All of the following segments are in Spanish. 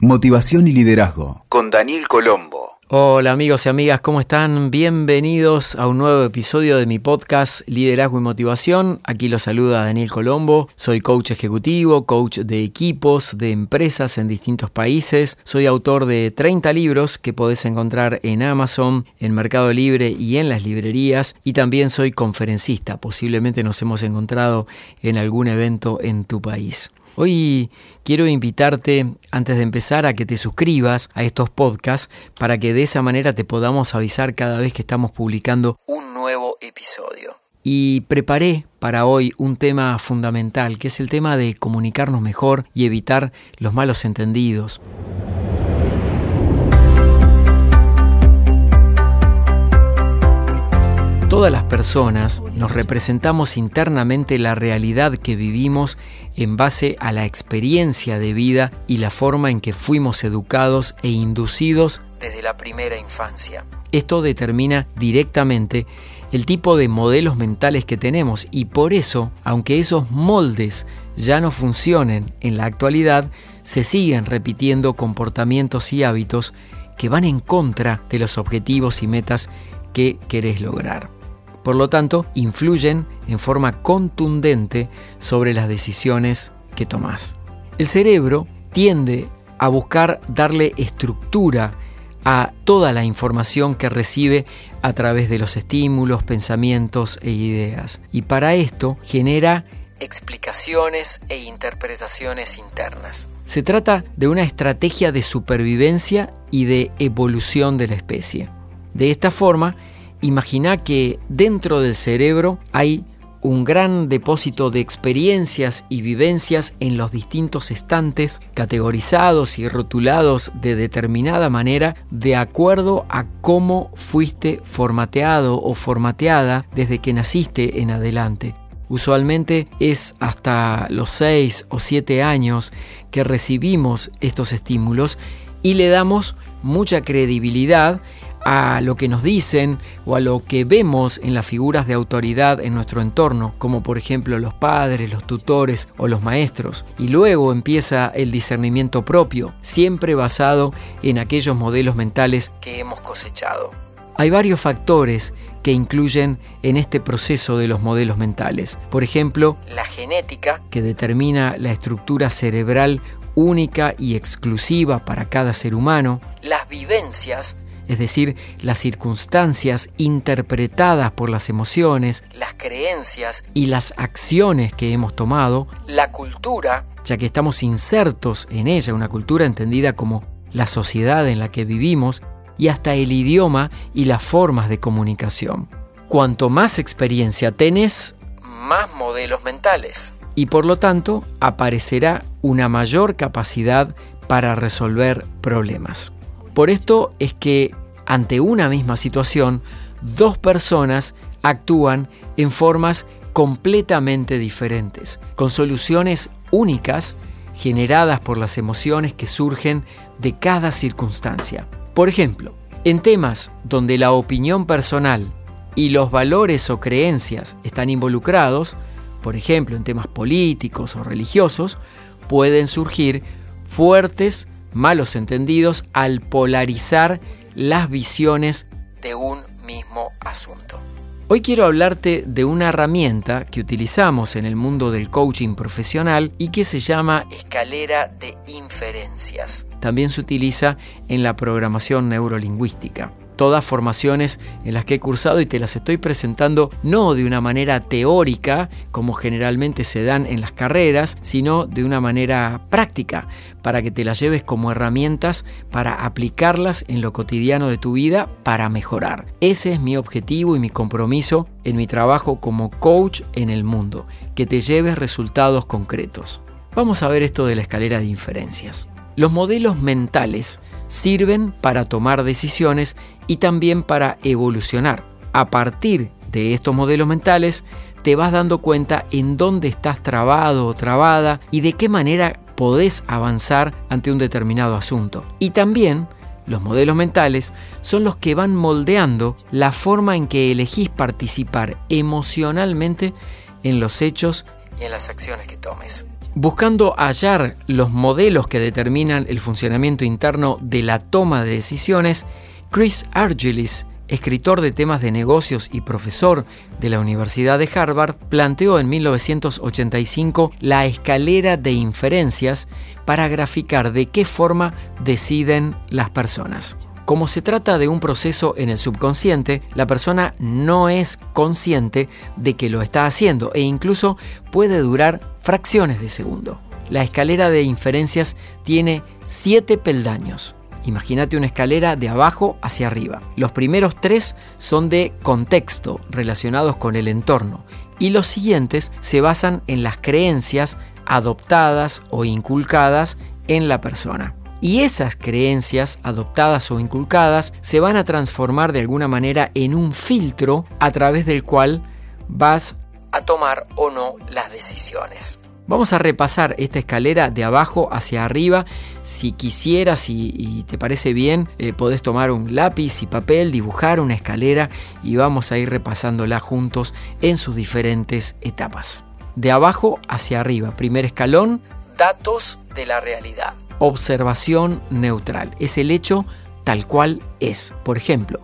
Motivación y Liderazgo con Daniel Colombo. Hola amigos y amigas, ¿cómo están? Bienvenidos a un nuevo episodio de mi podcast Liderazgo y Motivación. Aquí los saluda Daniel Colombo. Soy coach ejecutivo, coach de equipos, de empresas en distintos países. Soy autor de 30 libros que podés encontrar en Amazon, en Mercado Libre y en las librerías. Y también soy conferencista. Posiblemente nos hemos encontrado en algún evento en tu país. Hoy quiero invitarte, antes de empezar, a que te suscribas a estos podcasts para que de esa manera te podamos avisar cada vez que estamos publicando un nuevo episodio. Y preparé para hoy un tema fundamental, que es el tema de comunicarnos mejor y evitar los malos entendidos. Todas las personas nos representamos internamente la realidad que vivimos en base a la experiencia de vida y la forma en que fuimos educados e inducidos desde la primera infancia. Esto determina directamente el tipo de modelos mentales que tenemos y por eso, aunque esos moldes ya no funcionen en la actualidad, se siguen repitiendo comportamientos y hábitos que van en contra de los objetivos y metas que querés lograr. Por lo tanto, influyen en forma contundente sobre las decisiones que tomás. El cerebro tiende a buscar darle estructura a toda la información que recibe a través de los estímulos, pensamientos e ideas. Y para esto genera explicaciones e interpretaciones internas. Se trata de una estrategia de supervivencia y de evolución de la especie. De esta forma, Imagina que dentro del cerebro hay un gran depósito de experiencias y vivencias en los distintos estantes, categorizados y rotulados de determinada manera de acuerdo a cómo fuiste formateado o formateada desde que naciste en adelante. Usualmente es hasta los 6 o 7 años que recibimos estos estímulos y le damos mucha credibilidad a lo que nos dicen o a lo que vemos en las figuras de autoridad en nuestro entorno, como por ejemplo los padres, los tutores o los maestros. Y luego empieza el discernimiento propio, siempre basado en aquellos modelos mentales que hemos cosechado. Hay varios factores que incluyen en este proceso de los modelos mentales. Por ejemplo, la genética, que determina la estructura cerebral única y exclusiva para cada ser humano, las vivencias, es decir, las circunstancias interpretadas por las emociones, las creencias y las acciones que hemos tomado, la cultura, ya que estamos insertos en ella, una cultura entendida como la sociedad en la que vivimos, y hasta el idioma y las formas de comunicación. Cuanto más experiencia tenés, más modelos mentales. Y por lo tanto, aparecerá una mayor capacidad para resolver problemas. Por esto es que ante una misma situación, dos personas actúan en formas completamente diferentes, con soluciones únicas generadas por las emociones que surgen de cada circunstancia. Por ejemplo, en temas donde la opinión personal y los valores o creencias están involucrados, por ejemplo en temas políticos o religiosos, pueden surgir fuertes malos entendidos al polarizar las visiones de un mismo asunto. Hoy quiero hablarte de una herramienta que utilizamos en el mundo del coaching profesional y que se llama escalera de inferencias. También se utiliza en la programación neurolingüística todas formaciones en las que he cursado y te las estoy presentando no de una manera teórica como generalmente se dan en las carreras, sino de una manera práctica para que te las lleves como herramientas para aplicarlas en lo cotidiano de tu vida para mejorar. Ese es mi objetivo y mi compromiso en mi trabajo como coach en el mundo, que te lleves resultados concretos. Vamos a ver esto de la escalera de inferencias. Los modelos mentales sirven para tomar decisiones y también para evolucionar. A partir de estos modelos mentales, te vas dando cuenta en dónde estás trabado o trabada y de qué manera podés avanzar ante un determinado asunto. Y también los modelos mentales son los que van moldeando la forma en que elegís participar emocionalmente en los hechos y en las acciones que tomes. Buscando hallar los modelos que determinan el funcionamiento interno de la toma de decisiones, Chris Argelis, escritor de temas de negocios y profesor de la Universidad de Harvard, planteó en 1985 la escalera de inferencias para graficar de qué forma deciden las personas. Como se trata de un proceso en el subconsciente, la persona no es consciente de que lo está haciendo e incluso puede durar fracciones de segundo. La escalera de inferencias tiene siete peldaños. Imagínate una escalera de abajo hacia arriba. Los primeros tres son de contexto, relacionados con el entorno, y los siguientes se basan en las creencias adoptadas o inculcadas en la persona. Y esas creencias adoptadas o inculcadas se van a transformar de alguna manera en un filtro a través del cual vas a tomar o no las decisiones. Vamos a repasar esta escalera de abajo hacia arriba. Si quisieras y, te parece bien, eh, podés tomar un lápiz y papel, dibujar una escalera y vamos a ir repasándola juntos en sus diferentes etapas. De abajo hacia arriba, primer escalón, datos de la realidad observación neutral. Es el hecho tal cual es. Por ejemplo,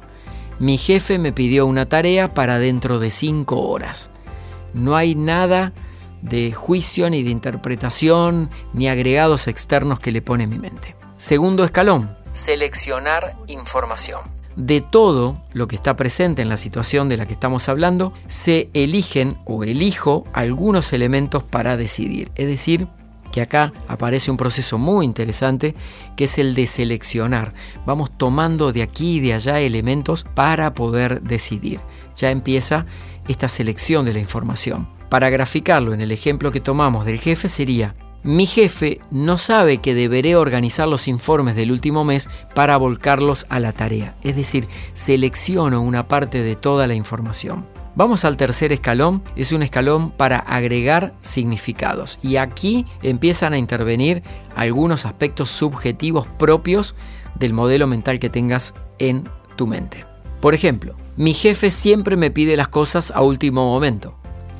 mi jefe me pidió una tarea para dentro de cinco horas. No hay nada de juicio ni de interpretación ni agregados externos que le pone mi mente. Segundo escalón, seleccionar información. De todo lo que está presente en la situación de la que estamos hablando, se eligen o elijo algunos elementos para decidir. Es decir, que acá aparece un proceso muy interesante que es el de seleccionar. Vamos tomando de aquí y de allá elementos para poder decidir. Ya empieza esta selección de la información. Para graficarlo en el ejemplo que tomamos del jefe sería, mi jefe no sabe que deberé organizar los informes del último mes para volcarlos a la tarea. Es decir, selecciono una parte de toda la información. Vamos al tercer escalón, es un escalón para agregar significados y aquí empiezan a intervenir algunos aspectos subjetivos propios del modelo mental que tengas en tu mente. Por ejemplo, mi jefe siempre me pide las cosas a último momento.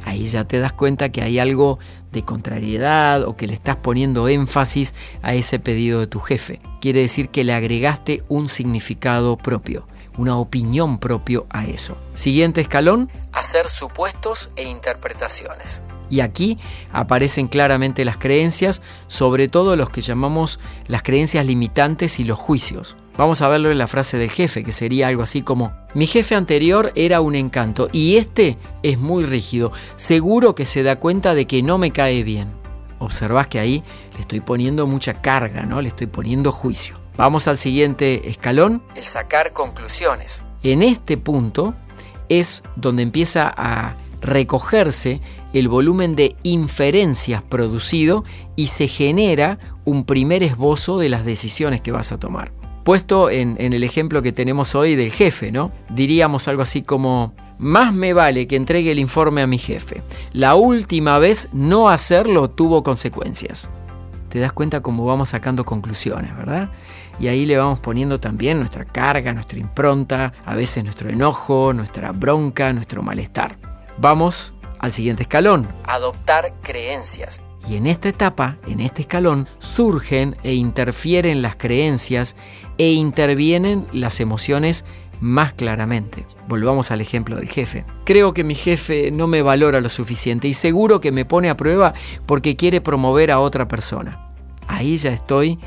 Ahí ya te das cuenta que hay algo de contrariedad o que le estás poniendo énfasis a ese pedido de tu jefe. Quiere decir que le agregaste un significado propio una opinión propio a eso. Siguiente escalón, hacer supuestos e interpretaciones. Y aquí aparecen claramente las creencias, sobre todo los que llamamos las creencias limitantes y los juicios. Vamos a verlo en la frase del jefe, que sería algo así como, mi jefe anterior era un encanto y este es muy rígido, seguro que se da cuenta de que no me cae bien. Observás que ahí le estoy poniendo mucha carga, ¿no? Le estoy poniendo juicio. Vamos al siguiente escalón, el sacar conclusiones. En este punto es donde empieza a recogerse el volumen de inferencias producido y se genera un primer esbozo de las decisiones que vas a tomar. Puesto en, en, el ejemplo que tenemos hoy del jefe, ¿no? Diríamos algo así como, más me vale que entregue el informe a mi jefe. La última vez no hacerlo tuvo consecuencias. Te das cuenta cómo vamos sacando conclusiones, ¿verdad? y ahí le vamos poniendo también nuestra carga, nuestra impronta, a veces nuestro enojo, nuestra bronca, nuestro malestar. Vamos al siguiente escalón, adoptar creencias. Y en esta etapa, en este escalón, surgen e interfieren las creencias e intervienen las emociones más claramente. Volvamos al ejemplo del jefe. Creo que mi jefe no me valora lo suficiente y seguro que me pone a prueba porque quiere promover a otra persona. Ahí ya estoy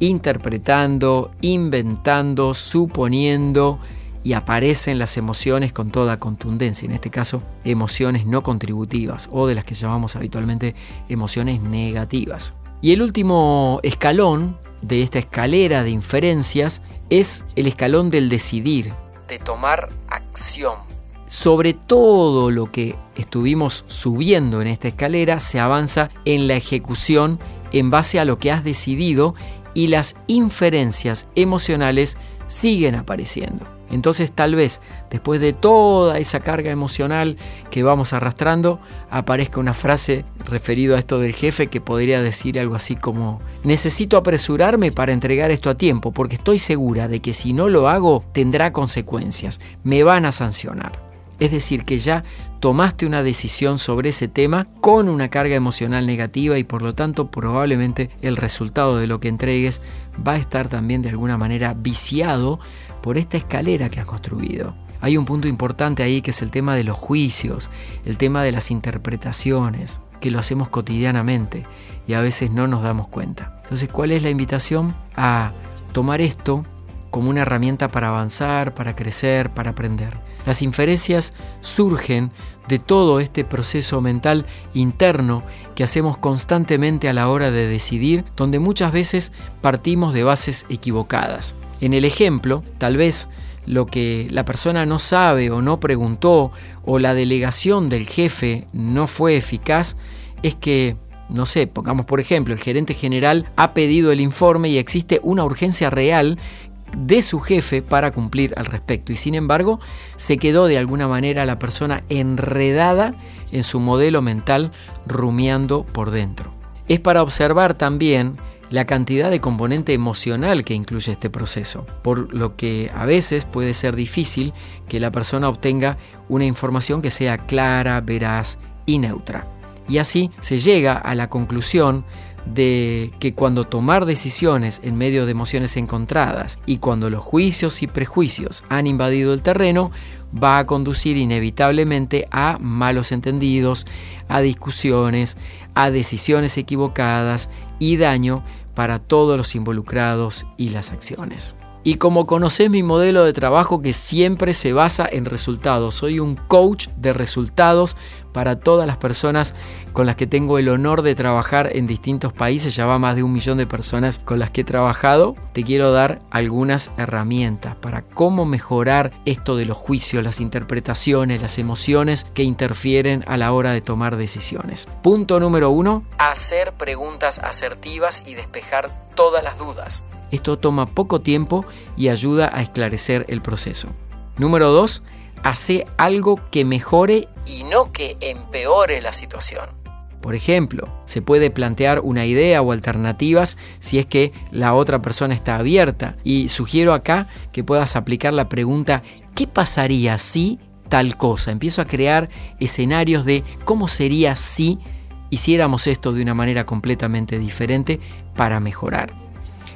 interpretando, inventando, suponiendo y aparecen las emociones con toda contundencia, en este caso emociones no contributivas o de las que llamamos habitualmente emociones negativas. Y el último escalón de esta escalera de inferencias es el escalón del decidir, de tomar acción. Sobre todo lo que estuvimos subiendo en esta escalera se avanza en la ejecución en base a lo que has decidido y las inferencias emocionales siguen apareciendo. Entonces tal vez después de toda esa carga emocional que vamos arrastrando, aparezca una frase referida a esto del jefe que podría decir algo así como, necesito apresurarme para entregar esto a tiempo porque estoy segura de que si no lo hago tendrá consecuencias, me van a sancionar. Es decir, que ya tomaste una decisión sobre ese tema con una carga emocional negativa y por lo tanto probablemente el resultado de lo que entregues va a estar también de alguna manera viciado por esta escalera que has construido. Hay un punto importante ahí que es el tema de los juicios, el tema de las interpretaciones, que lo hacemos cotidianamente y a veces no nos damos cuenta. Entonces, ¿cuál es la invitación? A tomar esto como una herramienta para avanzar, para crecer, para aprender. Las inferencias surgen de todo este proceso mental interno que hacemos constantemente a la hora de decidir, donde muchas veces partimos de bases equivocadas. En el ejemplo, tal vez lo que la persona no sabe o no preguntó o la delegación del jefe no fue eficaz, es que no sé, pongamos por ejemplo, el gerente general ha pedido el informe y existe una urgencia real de su jefe para cumplir al respecto. Y sin embargo, se quedó de alguna manera la persona enredada en su modelo mental, rumiando por dentro. Es para observar también la cantidad de componente emocional que incluye este proceso, por lo que a veces puede ser difícil que la persona obtenga una información que sea clara, veraz y neutra. Y así se llega a la conclusión de que cuando tomar decisiones en medio de emociones encontradas y cuando los juicios y prejuicios han invadido el terreno, va a conducir inevitablemente a malos entendidos, a discusiones, a decisiones equivocadas y daño para todos los involucrados y las acciones. Y como conoces mi modelo de trabajo que siempre se basa en resultados, soy un coach de resultados para todas las personas con las que tengo el honor de trabajar en distintos países, ya va más de un millón de personas con las que he trabajado, te quiero dar algunas herramientas para cómo mejorar esto de los juicios, las interpretaciones, las emociones que interfieren a la hora de tomar decisiones. Punto número uno, hacer preguntas asertivas y despejar todas las dudas. Esto toma poco tiempo y ayuda a esclarecer el proceso. Número 2. Hace algo que mejore y no que empeore la situación. Por ejemplo, se puede plantear una idea o alternativas si es que la otra persona está abierta. Y sugiero acá que puedas aplicar la pregunta ¿qué pasaría si tal cosa? Empiezo a crear escenarios de cómo sería si hiciéramos esto de una manera completamente diferente para mejorar.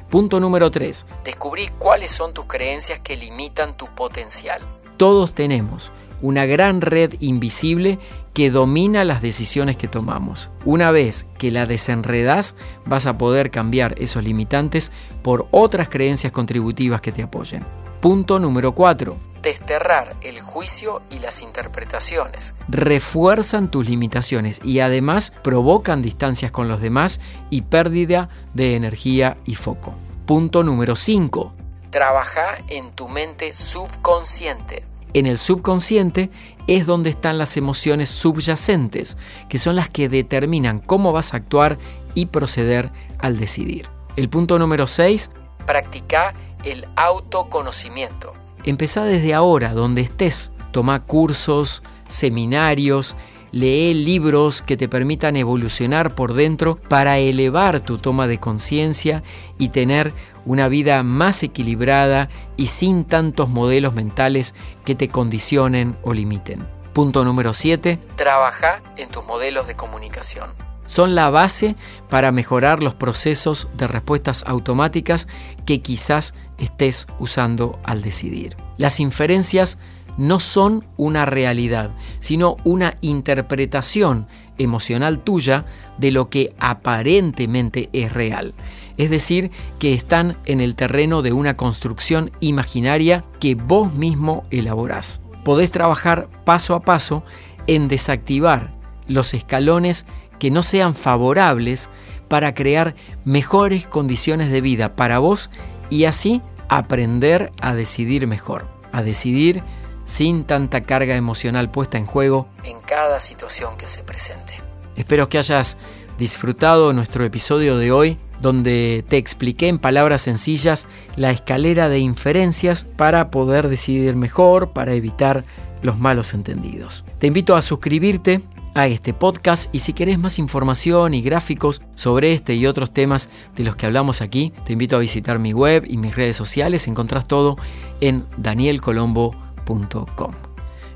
Punto número 3. Descubrí cuáles son tus creencias que limitan tu potencial. Todos tenemos una gran red invisible que domina las decisiones que tomamos. Una vez que la desenredas, vas a poder cambiar esos limitantes por otras creencias contributivas que te apoyen. Punto número 4. Desterrar el juicio y las interpretaciones. Refuerzan tus limitaciones y además provocan distancias con los demás y pérdida de energía y foco. Punto número 5. Trabaja en tu mente subconsciente. En el subconsciente es donde están las emociones subyacentes, que son las que determinan cómo vas a actuar y proceder al decidir. El punto número 6. Practica el autoconocimiento. Empezá desde ahora, donde estés. Toma cursos, seminarios, lee libros que te permitan evolucionar por dentro para elevar tu toma de conciencia y tener una vida más equilibrada y sin tantos modelos mentales que te condicionen o limiten. Punto número 7. Trabaja en tus modelos de comunicación. Son la base para mejorar los procesos de respuestas automáticas que quizás estés usando al decidir. Las inferencias no son una realidad, sino una interpretación emocional tuya de lo que aparentemente es real. Es decir, que están en el terreno de una construcción imaginaria que vos mismo elaborás. Podés trabajar paso a paso en desactivar los escalones que no sean favorables para crear mejores condiciones de vida para vos y así aprender a decidir mejor, a decidir sin tanta carga emocional puesta en juego en cada situación que se presente. Espero que hayas disfrutado nuestro episodio de hoy donde te expliqué en palabras sencillas la escalera de inferencias para poder decidir mejor, para evitar los malos entendidos. Te invito a suscribirte a este podcast y si querés más información y gráficos sobre este y otros temas de los que hablamos aquí, te invito a visitar mi web y mis redes sociales, encontrás todo en danielcolombo.com.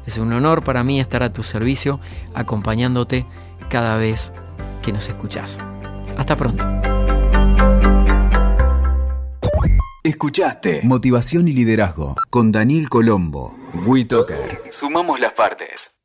Es un honor para mí estar a tu servicio acompañándote cada vez que nos escuchás. Hasta pronto. Escuchaste Motivación y Liderazgo con Daniel Colombo. WeToker. Sumamos las partes.